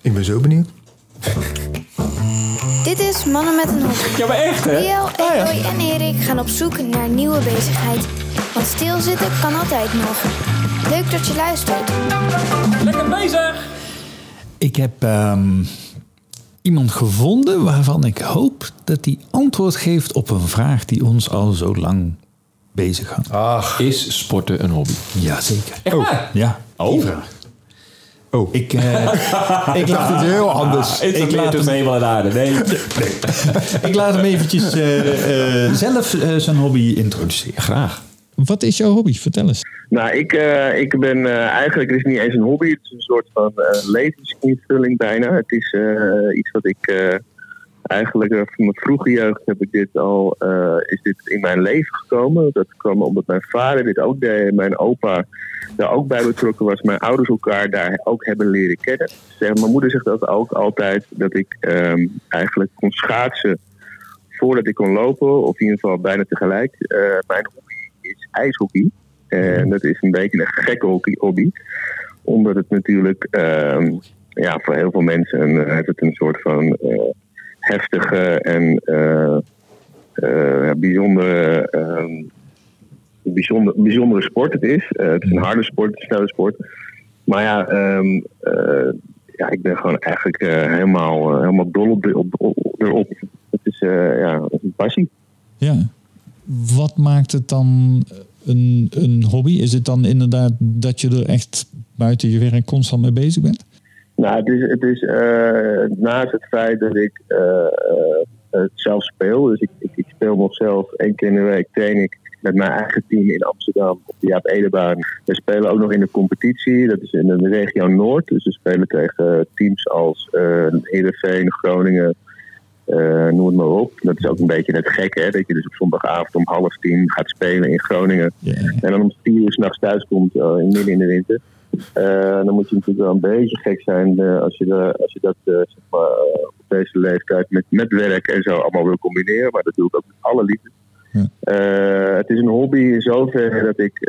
Ik ben zo benieuwd. Dit is Mannen met een hobby. Ja, maar echt, hè? Riel, Eloy en Erik gaan op zoek naar nieuwe bezigheid. Want stilzitten kan altijd nog. Leuk dat je luistert. Lekker bezig! Ik heb ehm, iemand gevonden waarvan ik hoop dat hij antwoord geeft op een vraag die ons al zo lang bezighoudt. Ach, Is sporten een hobby? Jazeker. Echt waar? Ja, Oh. Oh. Ik, eh, ik, laat het heel anders. Ik meer laat hem- hemel en aarde. Nee. ik laat hem eventjes eh, eh, zelf zijn hobby introduceren. Graag. Wat is jouw hobby? Vertel eens. Nou, ik, eh, ik ben eh, eigenlijk, het is niet eens een hobby, het is een soort van eh, levensinvulling bijna. Het is eh, iets wat ik eh, eigenlijk eh, van mijn vroege jeugd heb ik dit al, eh, is dit in mijn leven gekomen. Dat kwam omdat mijn vader dit ook deed en mijn opa daar ook bij betrokken was. Mijn ouders elkaar daar ook hebben leren kennen. Zeg, mijn moeder zegt dat ook altijd, dat ik ehm, eigenlijk kon schaatsen voordat ik kon lopen, of in ieder geval bijna tegelijk. Eh, mijn hobby is ijshockey. En dat is een beetje een gekke hobby. Omdat het natuurlijk ehm, ja, voor heel veel mensen heeft het een soort van heftige en eh, eh, bijzondere, ehm, bijzonder, bijzondere sport het is. Eh, het is een harde sport, een snelle sport. Maar ja, ehm, eh, ja ik ben gewoon eigenlijk helemaal, helemaal dol op, op, op, erop. Het is ja, een passie. Ja. Wat maakt het dan een, een hobby? Is het dan inderdaad dat je er echt buiten je werk constant mee bezig bent? Nou, het is, het is eh, naast het feit dat ik eh, eh, het zelf speel. Dus ik, ik, ik speel nog zelf één keer in de week train ik met mijn eigen team in Amsterdam op de Jaap Edebaan. We spelen ook nog in de competitie. Dat is in de regio Noord. Dus we spelen tegen teams als uh, Heerenveen, Groningen, eh, noem het maar op. Dat is ook een beetje het gekke, hè, dat je dus op zondagavond om half tien gaat spelen in Groningen. En dan om vier uur s'nachts thuis komt, uh, in midden in de winter. Uh, dan moet je natuurlijk wel een beetje gek zijn uh, als, je de, als je dat uh, zeg maar, op deze leeftijd met, met werk en zo allemaal wil combineren. Maar dat doe ik ook met alle liefde. Ja. het is een hobby in zoverre dat ik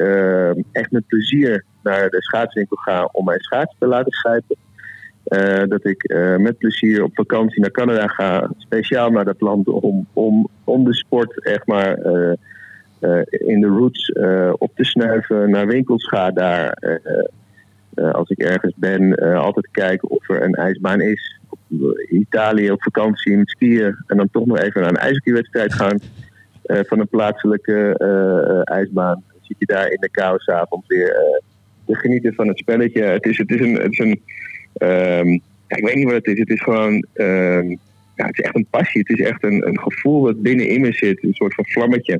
echt met plezier naar de schaatswinkel ga om mijn schaats te laten schijpen. dat ik met plezier op vakantie naar Canada ga, speciaal naar dat land, om, om, om de sport echt maar in de roots op te snuiven. Naar winkels ga daar. Uh, als ik ergens ben, uh, altijd kijken of er een ijsbaan is. Op Italië op vakantie met skiën. En dan toch nog even naar een ijshockeywedstrijd gaan. Van een plaatselijke ijsbaan. Dan zit je daar in de kou s'avonds weer te genieten van het spelletje. Het is, het is een. Het is een um, ja, ik weet niet wat het is. Het is gewoon. Um, ja, het is echt een passie. Het is echt een, een gevoel dat binnenin me zit. Een soort van vlammetje.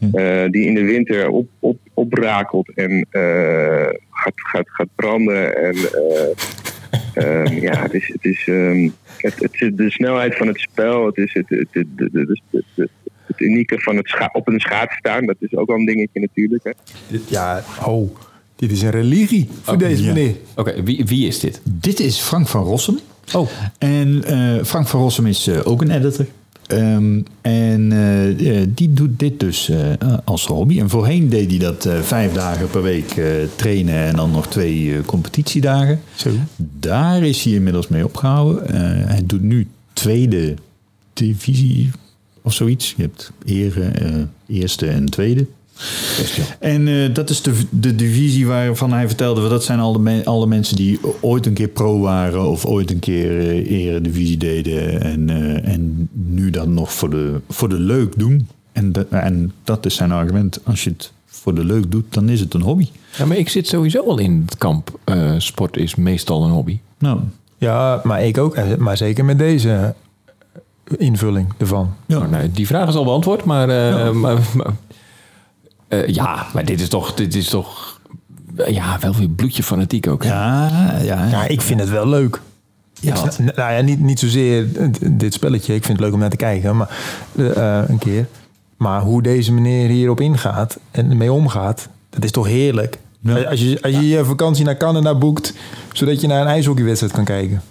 Uh, die in de winter op, op, oprakelt en uh, gaat, gaat, gaat branden. En uh, um, ja, het is, het is um, het, het, de snelheid van het spel, het is het, het, het, het, het, het unieke van het scha op een schaats staan. Dat is ook wel een dingetje natuurlijk. Hè. Dit, ja, oh, dit is een religie voor oh, deze meneer. Oké, okay, wie, wie is dit? Dit is Frank van Rossum. Oh. En Frank van Rossum is ook een editor. Um, en uh, die doet dit dus uh, als hobby. En voorheen deed hij dat uh, vijf dagen per week trainen en dan nog twee competitiedagen. Zo. Daar is hij inmiddels mee opgehouden. hij doet nu tweede divisie of zoiets. Je hebt ere, eerste en tweede. En uh, dat is de, de divisie waarvan hij vertelde... dat zijn alle, me, alle mensen die ooit een keer pro waren... of ooit een keer uh, eredivisie deden... En, uh, en nu dat nog voor de, voor de leuk doen. En, de, en dat is zijn argument. Als je het voor de leuk doet, dan is het een hobby. Ja, maar ik zit sowieso al in het kamp. sport is meestal een hobby. Nou. Ja, maar ik ook. Maar zeker met deze invulling ervan. Ja. Nou, nee, die vraag is al beantwoord, maar... Ja. maar, maar uh, ja, maar dit is toch, dit is toch ja, wel weer bloedje fanatiek ook. Hè? Ja, ja, ja, ik vind het wel leuk. Ja, ik, nou ja, niet, niet zozeer dit spelletje. Ik vind het leuk om naar te kijken, maar uh, een keer. Maar hoe deze meneer hierop ingaat en ermee omgaat, dat is toch heerlijk. Ja. Als je als je, je vakantie naar Canada boekt, zodat je naar een ijshockeywedstrijd kan kijken.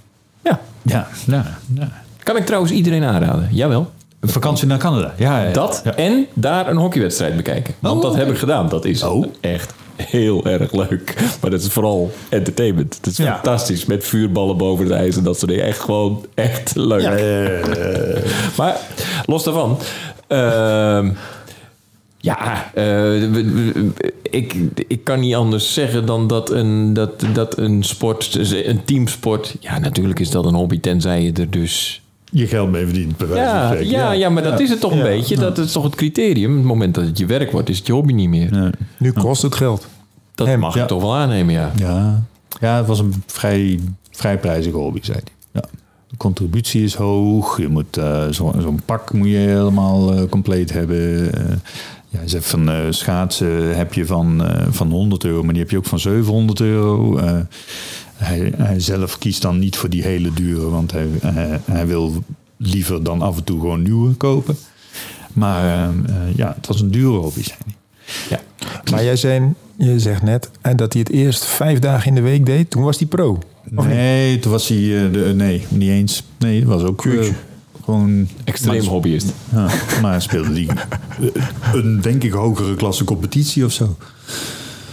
Ja, ja, ja, ja. Kan ik trouwens iedereen aanraden? Jawel. Een vakantie naar Canada. Ja, ja, ja. Dat ja. en daar een hockeywedstrijd bekijken. Want Oh, dat heb ik gedaan. Dat is Oh. echt heel erg leuk. Maar dat is vooral entertainment. Het is Ja. fantastisch met vuurballen boven het ijs en dat soort dingen. Echt gewoon echt leuk. Maar los daarvan. ehm, ja, eh, ik, ik kan niet anders zeggen dan dat een, dat, dat een sport, een teamsport... Ja, natuurlijk is dat een hobby, tenzij je er dus... Je geld mee verdient, bij wijze van Ja, ja, ja, maar dat is het toch een beetje. Dat is toch het criterium. Het moment dat het je werk wordt, is het je hobby niet meer. Nee. Nu kost het geld. Dat Hem, mag ja. ik toch wel aannemen, ja. Ja, ja het was een vrij, vrij prijzige hobby, zei hij. Ja. De contributie is hoog. Je moet eh, zo- zo'n pak moet je helemaal eh, compleet hebben. Eh, ja, zegt van eh, schaatsen heb je van, eh, van 100 euro, maar die heb je ook van 700 euro. Hij, hij zelf kiest dan niet voor die hele dure, want hij, hij, hij wil liever dan af en toe gewoon nieuwe kopen. Maar eh, eh, ja, het was een dure hobby, zei hij. ja. Maar jij zei, je zegt net en dat hij het eerst vijf dagen in de week deed. Toen was hij pro. Niet? Nee, toen was hij... eh, de, nee, niet eens. Nee, dat was ook gewoon... Extreem maar, hobbyist. Ja, maar speelde die een, denk ik, hogere klasse competitie of zo.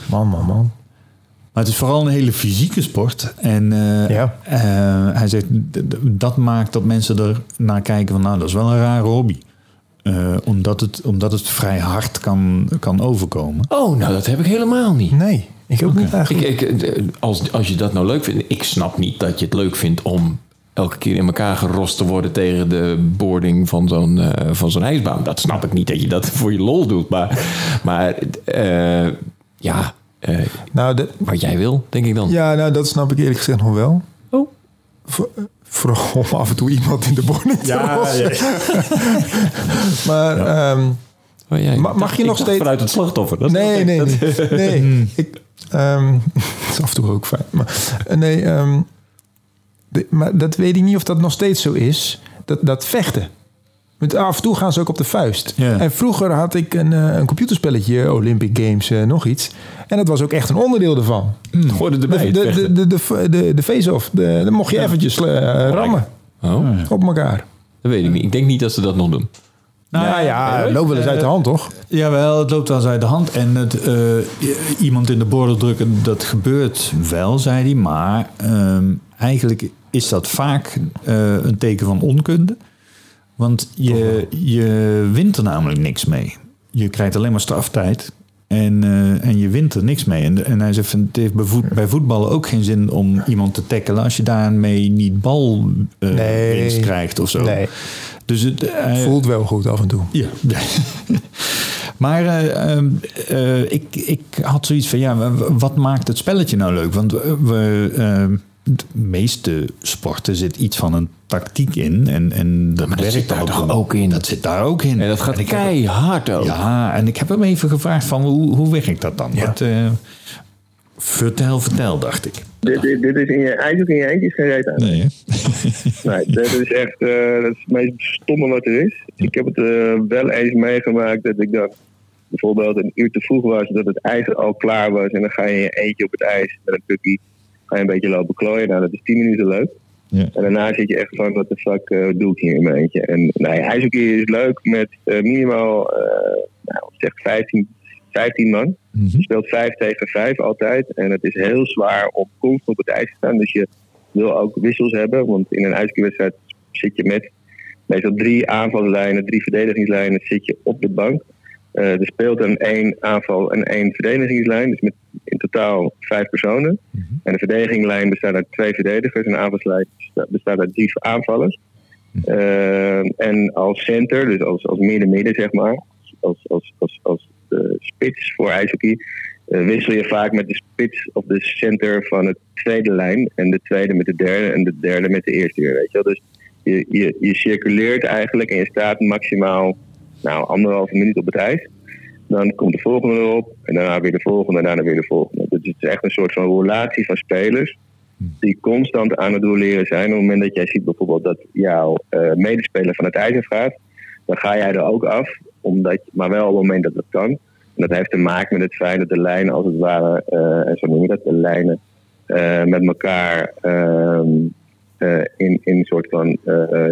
Man, man, man. Maar het is vooral een hele fysieke sport. En eh, Ja. eh, hij zegt, dat maakt dat mensen er naar kijken van... nou, dat is wel een rare hobby. Eh, omdat, het, omdat het vrij hard kan, kan overkomen. Oh, nou dat heb ik helemaal niet. Nee, ik ook niet Ik, eigenlijk. ik, als, als je dat nou leuk vindt, ik snap niet dat je het leuk vindt om elke keer in elkaar gerost te worden tegen de boarding van zo'n eh, van zo'n ijsbaan. Dat snap ik niet dat je dat voor je lol doet. Maar, maar eh, ja, eh, nou, de, wat jij wil, denk ik dan. ja, nou, dat snap ik eerlijk gezegd nog wel. Oh. Voor- Vooral om af en toe iemand in de boarding te rossen. Maar ehm, Oh, Ma- mag dacht- je nog steeds- vanuit het slachtoffer? Dat nee, nee, dat- nee. nee. Ik, ehm, het is af en toe ook fijn. Maar, eh, nee, ehm, de- maar dat weet ik niet of dat nog steeds zo is. Dat, dat vechten. Want af en toe gaan ze ook op de vuist. En vroeger had ik een, eh, een computerspelletje, Olympic Games, eh, nog iets. En dat was ook echt een onderdeel ervan. Hoorde De, erbij. de, de, de, de, de, de face-off. De- Dan mocht je eventjes eh, rammen Oh, op elkaar. dat weet ik niet. Ik denk niet dat ze dat nog doen. Nou ja, ja het loopt wel eens uit de hand, toch? Jawel, het loopt wel eens uit de hand. En het, eh, iemand in de border drukken, dat gebeurt wel, zei hij. Maar ehm, eigenlijk is dat vaak eh, een teken van onkunde. Want je, je wint er namelijk niks mee. Je krijgt alleen maar straftijd. En, eh, en je wint er niks mee. En, en hij zegt, van, het heeft bij, voet, bij voetballen ook geen zin om iemand te tackelen... als je daarmee niet balwinst Nee. winst krijgt of zo. Nee. Dus het, hij- Voelt wel goed af en toe. ja. maar eh, ehm, eh, ik, ik had zoiets van, ja, wat maakt het spelletje nou leuk? Want we, we, ehm, de meeste sporten zit iets van een tactiek in. En, en dat, maar dat werkt zit daar ook toch een- ook in? Dat zit daar ook in. En dat gaat ik heb- keihard ook. Ja, en ik heb hem even gevraagd van, hoe, hoe werkt dat dan? Wat, eh, vertel, vertel, dacht ik. Dit, dit, dit is in je, eigenlijk in je eentje is geen reet aan. Nee, dat is echt eh, dat is het meest stomme wat er is. Ik heb het eh, wel eens meegemaakt dat ik dan bijvoorbeeld een uur te vroeg was, dat het ijs al klaar was. En dan ga je in je eentje op het ijs met een tukkie, ga je een beetje lopen klooien. Nou, dat is 10 minuten leuk. Ja. En daarna zit je echt van, wat de fuck eh, doe ik hier in mijn eentje? En ijshockey is leuk met eh, minimaal, eh nou, zeg 15, 15 man. Mhm. Je speelt 5 tegen 5 altijd. En het is heel zwaar om constant op het ijs te staan. Dus je wil ook wissels hebben. Want in een ijskierwedstrijd zit je met meestal drie aanvalslijnen, drie verdedigingslijnen zit je op de bank. Eh, er speelt dan één aanval en één verdedigingslijn. Dus met in totaal vijf personen. En de verdedigingslijn bestaat uit twee verdedigers. En de aanvalslijn besta- bestaat uit drie aanvallers. Eh, en als center, dus als, als midden-midden zeg maar. Als, als, als, als de spits voor ijshockey. eh, wissel je vaak met de spits of de center van de tweede lijn. En de tweede met de derde. En de derde met de eerste weer. Weet je wel? Dus je, je, je circuleert eigenlijk en je staat maximaal nou, anderhalve minuut op het ijs. Dan komt de volgende erop. En daarna weer de volgende. En daarna weer de volgende. Dus het is echt een soort van relatie van spelers. Die constant aan het doorleren zijn. Op het moment dat jij ziet bijvoorbeeld dat jouw eh, medespeler van het ijs afgaat. Dan ga jij er ook af. Omdat, maar wel op het moment dat dat kan. En dat heeft te maken met het feit dat de lijnen als het ware. eh, en zo noem je dat. De lijnen eh, met elkaar. ehm, eh, in, in een soort van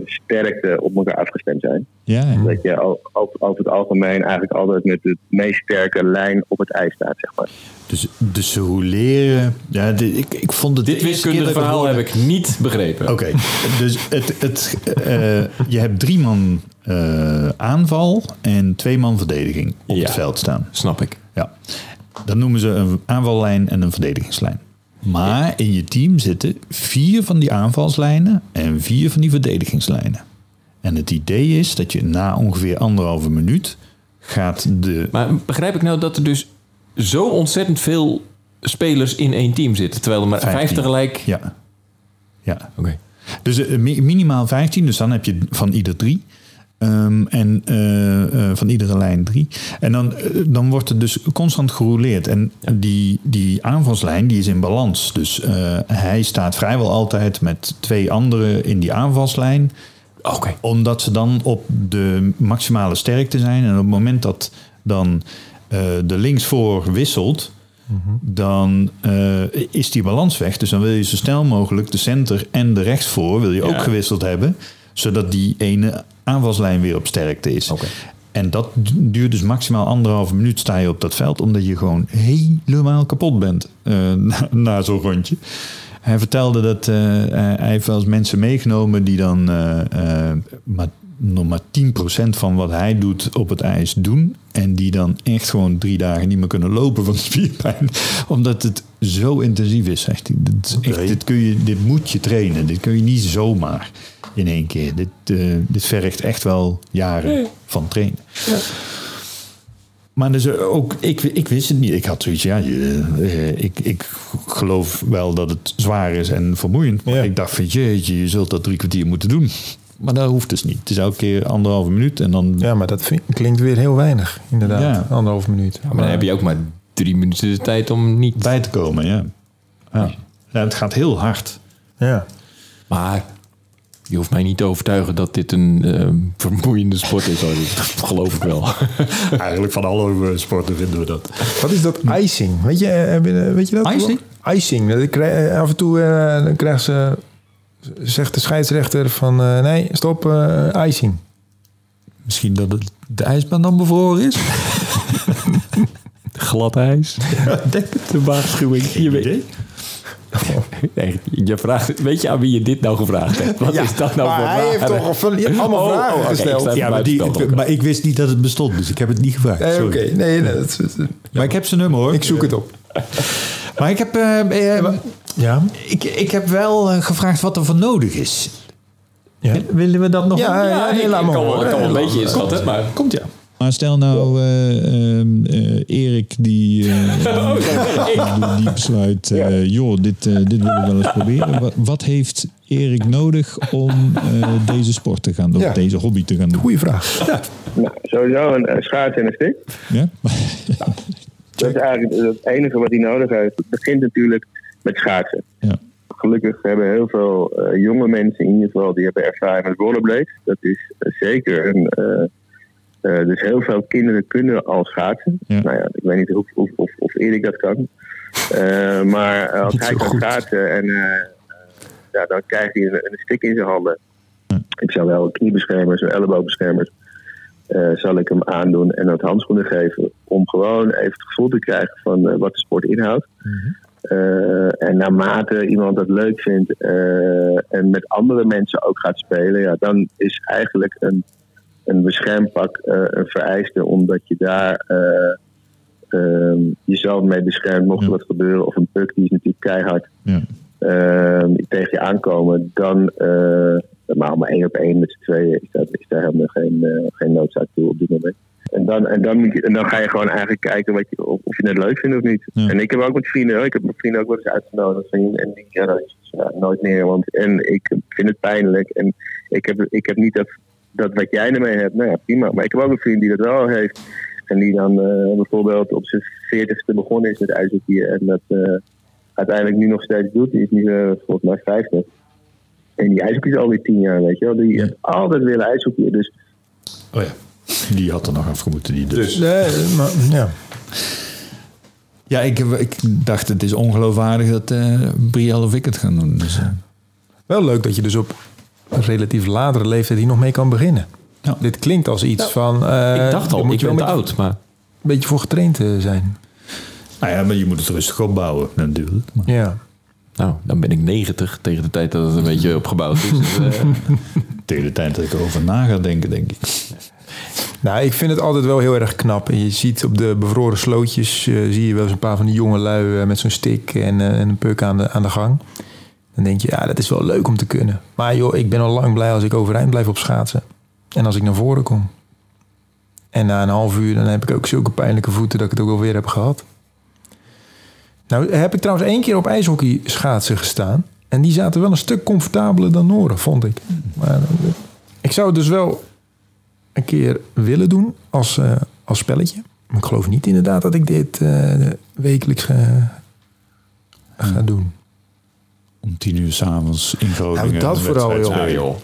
sterkte op elkaar afgestemd zijn. Ja, ja. Dat je over het algemeen eigenlijk altijd met de meest sterke lijn op het ijs staat, zeg maar. Dus, dus ze hoe leren... Ja, dit- ik, ik vond het Dit wiskundige verhaal heb ik niet begrepen. Oké, dus het, het, eh, je hebt drie man eh, aanval en twee man verdediging op Ja. het veld staan. Snap ik. Ja. Dat noemen ze een aanvallijn en een verdedigingslijn. Maar in je team zitten vier van die aanvalslijnen en vier van die verdedigingslijnen. En het idee is dat je na ongeveer anderhalve minuut gaat de... Maar begrijp ik nou dat er dus zo ontzettend veel spelers in één team zitten, terwijl er maar vijf tegelijk. Ja. Ja. Oké. Dus eh, mi- minimaal 15, dus dan heb je van ieder drie. Ehm, en eh, eh, van iedere lijn drie. En dan, dan wordt het dus constant gerouleerd. En die, die aanvalslijn die is in balans. Dus hij staat vrijwel altijd met twee anderen in die aanvalslijn. Oké. Omdat ze dan op de maximale sterkte zijn. En op het moment dat dan eh, de linksvoor wisselt, dan eh, is die balans weg. Dus dan wil je zo snel mogelijk de center en de rechtsvoor wil je ook gewisseld hebben. Zodat die ene aanvalslijn weer op sterkte is. Oké. En dat duurt dus maximaal anderhalve minuut sta je op dat veld. Omdat je gewoon helemaal kapot bent eh, na, na zo'n rondje. Hij vertelde dat eh, hij heeft wel eens mensen meegenomen die dan eh, eh, maar, nog maar 10% van wat hij doet op het ijs doen. En die dan echt gewoon drie dagen niet meer kunnen lopen van spierpijn. Omdat het zo intensief is. Zegt hij. Dit, is echt, dit, kun je, dit moet je trainen. Dit kun je niet zomaar in één keer. Dit, eh, dit vergt echt wel jaren van trainen. Maar dus ook, ik, ik wist het niet. Ik had zoiets, ja, je, eh, ik, ik geloof wel dat het zwaar is en vermoeiend. Maar Ja. ik dacht van, jeetje, je zult dat drie kwartier moeten doen. Maar dat hoeft dus niet. Het is elke keer anderhalve minuut en dan... Ja, maar dat vind- klinkt weer heel weinig, inderdaad. Ja. Anderhalf minuut. Maar dan heb je ook maar drie minuten de tijd om niet. bij te komen, ja. ja. Ja, het gaat heel hard. Ja. Maar je hoeft mij niet te overtuigen dat dit een ehm, vermoeiende sport is. Dat geloof ik wel. Eigenlijk van alle sporten vinden we dat. Wat is dat icing? Weet je, eh, je- weet je dat? Icing? Icing. Dat ik krijg- eh, af en toe eh, dan krijgt ze, zegt de scheidsrechter van eh, nee, stop, eh, icing. Misschien dat het de ijsbaan dan bevroren is? Glad ijs. Denk het. De waarschuwing. Je weet, Nee, je vraagt, weet je aan wie je dit nou gevraagd hebt? Wat is dat nou maar voor hij heeft toch je hebt allemaal Oh, vragen oh, gesteld. ik Ja, maar, die, ook. maar ik wist niet dat het bestond, dus ik heb het niet gevraagd. Sorry. oké. Nee, nee, dat Maar ik heb zijn nummer hoor. ik zoek het op. Maar ik heb, eh, eh, Ja. ik, ik heb wel eh, gevraagd wat er voor nodig is. Ja. Willen we dat nog? Ja, doen? ja, ik, nee, ik laat kan maar wel, ik kan wel een Ja, beetje inschatten, maar... Komt ja. Maar stel nou, eh, ehm, eh, Erik die, eh, die, die besluit, eh, joh, dit, eh, dit wil ik wel eens proberen. Wat, wat heeft Erik nodig om eh, deze sport te gaan doen, Ja. deze hobby te gaan doen? Goeie vraag. Nou, sowieso een, eh, schaats en een stick. Ja? Dat is eigenlijk het enige wat hij nodig heeft. Het begint natuurlijk met schaatsen. ja. Gelukkig hebben heel veel jonge mensen in ieder geval die hebben ervaring met rollerblades. Dat is zeker een. eh, eh, dus heel veel kinderen kunnen al schaatsen. Ja. Nou ja, ik weet niet of, of, of, of Erik dat kan. Eh, maar als Niet hij kan goed. schaatsen en eh, eh, ja, dan krijgt hij een, een stick in zijn handen. Ik zou wel kniebeschermers en elleboogbeschermers eh, zal ik hem aandoen en wat handschoenen geven. Om gewoon even het gevoel te krijgen van eh, wat de sport inhoudt. Eh, en naarmate iemand dat leuk vindt eh, en met andere mensen ook gaat spelen, ja, dan is eigenlijk een, een beschermpak eh, een vereiste, omdat je daar eh, ehm, jezelf mee beschermt. Mocht er Ja. wat gebeuren, of een puck die is natuurlijk keihard Ja. ehm, tegen je aankomen, dan, eh, maar maar één op één met z'n tweeën is, dat, is daar helemaal geen, geen noodzaak toe op dit moment. En dan, en, dan, en dan ga je gewoon eigenlijk kijken wat je, of, je het leuk vindt of niet. Ja. En ik heb ook met vrienden, ik heb mijn vrienden ook wel eens uitgenodigd. En die ja, dat is, ja, nooit meer, want en ik vind het pijnlijk. En ik heb, ik heb niet dat, dat wat jij ermee hebt, nou ja, prima. Maar ik heb ook een vriend die dat wel heeft. En die dan eh, bijvoorbeeld op zijn veertigste begonnen is met ijshockeyen. En dat eh, uiteindelijk nu nog steeds doet. Die is nu eh, volgens mij 50. En die ijshockey is alweer tien jaar, weet je wel. Die heeft altijd willen ijshockeyen. Dus Oh ja. Die had er nog afgemoeten. Die dus. Nee, maar, ja. Ja, ik, ik dacht het is ongeloofwaardig dat eh Brielle of ik het gaan doen. Dus, Wel leuk dat je dus op relatief latere leeftijd hier nog mee kan beginnen. Ja. Dit klinkt als iets van... eh, ik dacht al, moet ik je ben te een oud. Maar beetje voor getraind eh, zijn. Nou ja, maar je moet het rustig opbouwen natuurlijk. Maar- Ja. nou, dan ben ik 90 tegen de tijd dat het een beetje opgebouwd is. Dus, eh, Tegen de tijd dat ik erover na ga denken, denk ik. Nou, ik vind het altijd wel heel erg knap. En je ziet op de bevroren slootjes... eh, zie je wel eens een paar van die jonge lui eh, met zo'n stick en, eh, en een puk aan de, aan de gang. Dan denk je, ja, dat is wel leuk om te kunnen. Maar joh, ik ben al lang blij als ik overeind blijf op schaatsen. En als ik naar voren kom. En na een half uur dan heb ik ook zulke pijnlijke voeten dat ik het ook alweer heb gehad. Nou heb ik trouwens één keer op ijshockey schaatsen gestaan. En die zaten wel een stuk comfortabeler dan Noren, vond ik. Maar eh, ik zou het dus wel een keer willen doen als, eh, als spelletje. Maar ik geloof niet inderdaad dat ik dit eh, wekelijks ga, ga doen. Om tien uur s'avonds in Groningen. Nou, dat vooral, joh. ja, joh.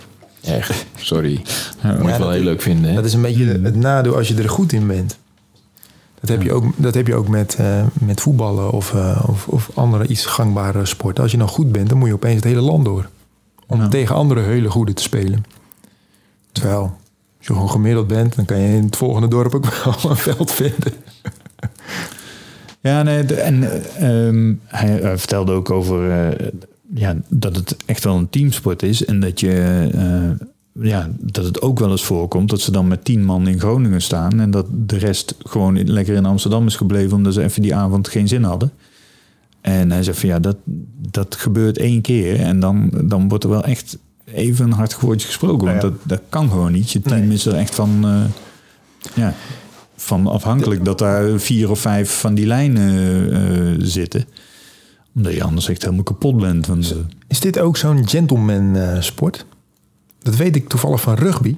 Echt, sorry. Moet je wel heel is- leuk vinden. Hè? Dat is een beetje het nadeel als je er goed in bent. Dat heb je ook, dat heb je ook met, eh, met voetballen of, eh, of, of andere iets gangbare sporten. Als je dan goed bent, dan moet je opeens het hele land door. Om Ja. tegen andere hele goede te spelen. Terwijl, als je gewoon gemiddeld bent, dan kan je in het volgende dorp ook wel een veld vinden. Ja, nee, de- en eh, ehm, hij vertelde ook over eh, ja, dat het echt wel een teamsport is. En dat, je, eh, ja, dat het ook wel eens voorkomt dat ze dan met tien man in Groningen staan. En dat de rest gewoon lekker in Amsterdam is gebleven omdat ze even die avond geen zin hadden. En hij zei van ja, dat, dat gebeurt één keer. En dan, dan wordt er wel echt even een hard woordje gesproken. Want Ja, ja. dat, dat kan gewoon niet. Je team Nee. is er echt van... eh, ja, van afhankelijk dat daar vier of vijf van die lijnen eh, zitten. Omdat je anders echt helemaal kapot bent. Want, Is dit ook zo'n gentleman eh, sport? Dat weet ik toevallig van rugby.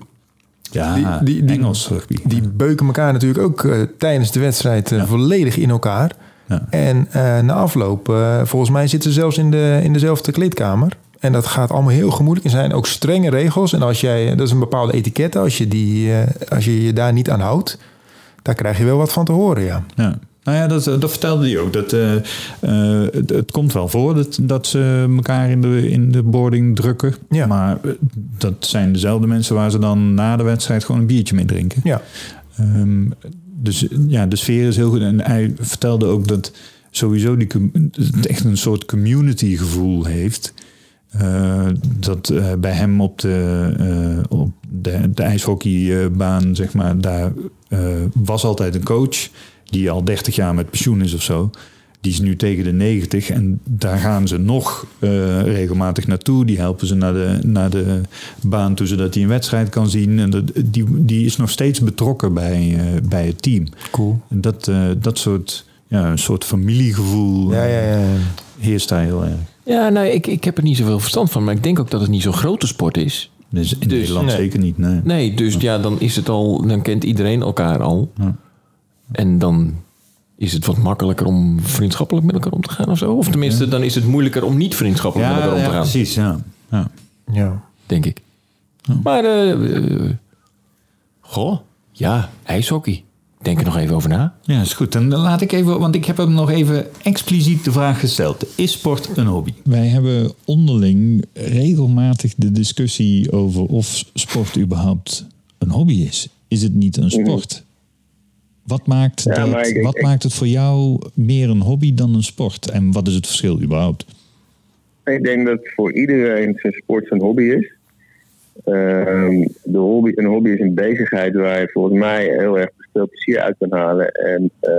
ja, die- die- die- Engels rugby. Die beuken elkaar natuurlijk ook eh, tijdens de wedstrijd eh, volledig in elkaar. Ja. En na afloop, volgens mij zitten ze zelfs in, de, in dezelfde kleedkamer. En dat gaat allemaal heel gemoedelijk. Er zijn ook strenge regels. En als jij, dat is een bepaalde etiquette. Als je, die, als je je daar niet aan houdt, daar krijg je wel wat van te horen, ja. Ja. Nou ja, dat, dat vertelde hij ook. Dat, eh, eh, het, het komt wel voor dat, dat ze elkaar in de, in de boarding drukken. Ja. Maar eh, dat zijn dezelfde mensen waar ze dan na de wedstrijd gewoon een biertje mee drinken. Ja, Ehm, dus ja, de sfeer is heel goed. En hij vertelde ook dat sowieso die, het echt een soort community gevoel heeft. Dat bij hem op de, op de, de ijshockeybaan, zeg maar, daar was altijd een coach die al 30 jaar met pensioen is of zo. Die is nu tegen de 90 en daar gaan ze nog eh, regelmatig naartoe. Die helpen ze naar de, naar de baan toe, zodat hij een wedstrijd kan zien. En dat, die, die is nog steeds betrokken bij, eh, bij het team. cool. En dat, eh, dat soort, ja, een soort familiegevoel Ja, ja, ja. heerst daar heel erg. Ja, nou, ik, ik heb er niet zoveel verstand van. Maar ik denk ook dat het niet zo'n grote sport is. Dus in Dus- Nederland nee. zeker niet, nee. Nee, dus ja, dan is het al... Dan kent iedereen elkaar al. Ja. En dan is het wat makkelijker om vriendschappelijk met elkaar om te gaan of zo. Of tenminste, dan is het moeilijker om niet vriendschappelijk met elkaar om te gaan. precies, ja. ja. ja. Denk ik. Maar, eh, eh, goh, ja, ijshockey. Denk er nog even over na. Ja, is goed. Dan laat ik even, want ik heb hem nog even expliciet de vraag gesteld. Is sport een hobby? Wij hebben onderling regelmatig de discussie over of sport überhaupt een hobby is. Is het niet een sport? Wat maakt, Ja, dat, ik- wat ik- maakt het voor jou meer een hobby dan een sport? En wat is het verschil überhaupt? Ik denk dat voor iedereen zijn sport zijn hobby is. Ehm, de hobby. Een hobby is een bezigheid waar je volgens mij heel erg veel plezier uit kan halen. En eh,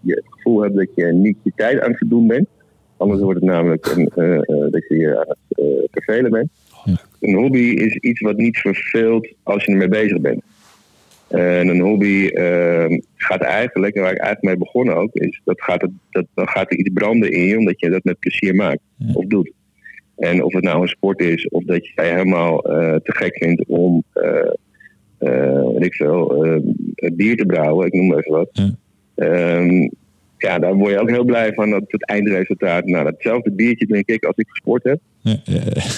je het gevoel hebt dat je niet je tijd aan het verdoen bent. Anders wordt het namelijk een, eh, eh, dat je je aan het vervelen bent. Een hobby is iets wat niet verveelt als je ermee bezig bent. En een hobby ehm, gaat eigenlijk, en waar ik eigenlijk mee begonnen ook, is dat gaat, het, dat, dan gaat er iets branden in je omdat je dat met plezier maakt of doet. En of het nou een sport is of dat je helemaal eh, te gek vindt om, eh, weet ik veel, bier te brouwen, ik noem maar even wat. Ja. Ehm, ja, daar word je ook heel blij van dat het eindresultaat. Nou, datzelfde biertje drink ik als ik gesport heb. Ja,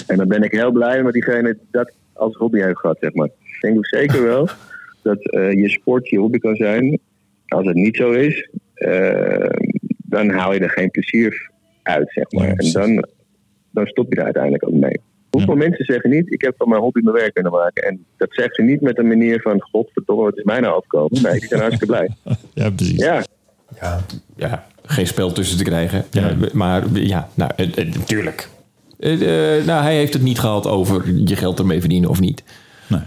En dan ben ik heel blij met diegene dat als hobby heeft gehad, zeg maar. Ik denk ook zeker wel dat eh, je sport je hobby kan zijn. Als het niet zo is, eh, dan haal je er geen plezier uit, zeg maar. Ja, en dan, dan stop je er uiteindelijk ook mee. Hoeveel mensen zeggen niet, ik heb van mijn hobby mijn werk kunnen maken. En dat zegt ze niet met een manier van, godverdomme, wat is mij nou afkomen? Nee, die zijn hartstikke blij. Ja, precies. Ja, Ja, geen spel tussen te krijgen. Ja. maar ja, nou, eh, eh, natuurlijk. Eh, eh, nou, hij heeft het niet gehad over je geld ermee verdienen of niet. Nee.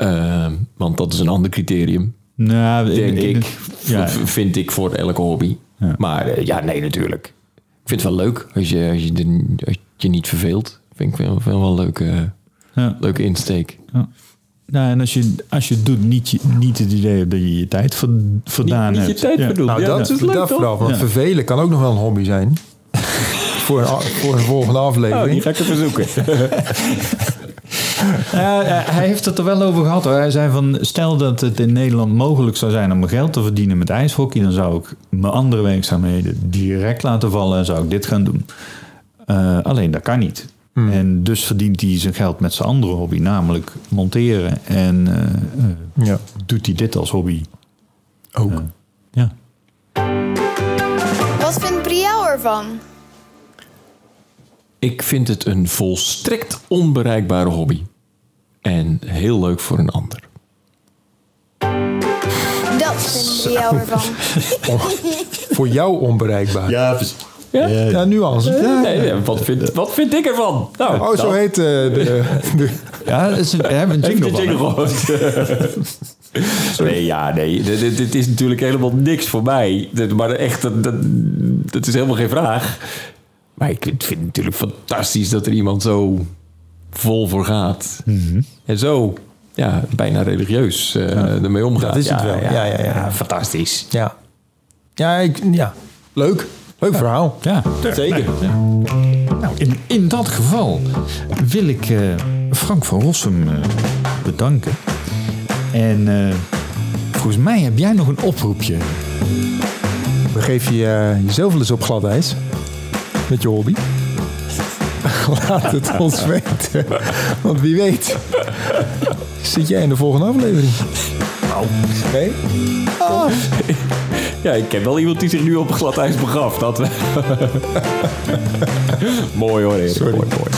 Ehm, want dat is een ander criterium, Nou, denk in- in- ik. ja. Vind ik voor elke hobby. Ja. Maar eh, ja, nee, natuurlijk. Ik vind het wel leuk als je, als je, als je niet verveelt. Vind ik wel, wel een leuke, Ja. leuke insteek. Nou, en als je, als je het doet, niet, je, niet het idee hebt dat je je tijd ver- verdaan Niet- je hebt. tijd Ja. Nou, Ja, dat, is leuk, dat toch? vooral. Want Ja. vervelen kan ook nog wel een hobby zijn. voor, een, voor een volgende Oh, aflevering. die ga ik even zoeken. Ja, ja, hij heeft het er wel over gehad. Hoor. Hij zei van, stel dat het in Nederland mogelijk zou zijn om geld te verdienen met ijshockey, dan zou ik mijn andere werkzaamheden direct laten vallen en zou ik dit gaan doen. Eh, alleen dat kan niet. En dus verdient hij zijn geld met zijn andere hobby, namelijk monteren. En eh, eh, ja, doet hij dit als hobby. ook. Ja. Wat vindt Briel ervan? Ik vind het een volstrekt onbereikbare hobby. En heel leuk voor een ander. Dat vindt Briel ervan. Voor jou onbereikbaar. Ja, precies. Ja? Ja, nuance. Ja. Nee, ja, wat, vind, wat vind ik ervan? Nou, Oh, zo dat. heet eh, de, de... Ja, dat is een, we hebben een jingle jingle nee, ja, nee. Dit, dit- dit is natuurlijk helemaal niks voor mij. Dit- Maar echt, dat, dat, dat is helemaal geen vraag. Maar ik vind het natuurlijk fantastisch dat er iemand zo vol voor gaat. En zo, ja, bijna religieus eh, ermee omgaat. Dat is het Ja, wel. Ja, ja, ja. fantastisch. Ja, ja, ik, ja. leuk. Leuk verhaal. Ja, Zeker. Nou, in, in dat geval wil ik eh, Frank van Rossum eh, bedanken. En eh, volgens mij heb jij nog een oproepje. Begeef je jezelf wel eens op glad ijs? Met je hobby? Laat het ons weten. Want wie weet zit jij in de volgende aflevering. Nou, nee? Ja, ik ken wel iemand die zich nu op glad ijs begaf. Dat we... mooi hoor, Erik. Mooi, mooi.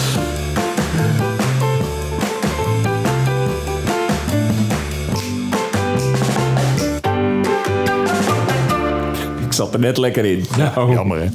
Ik zat er net lekker in. Nou, Jammer hè?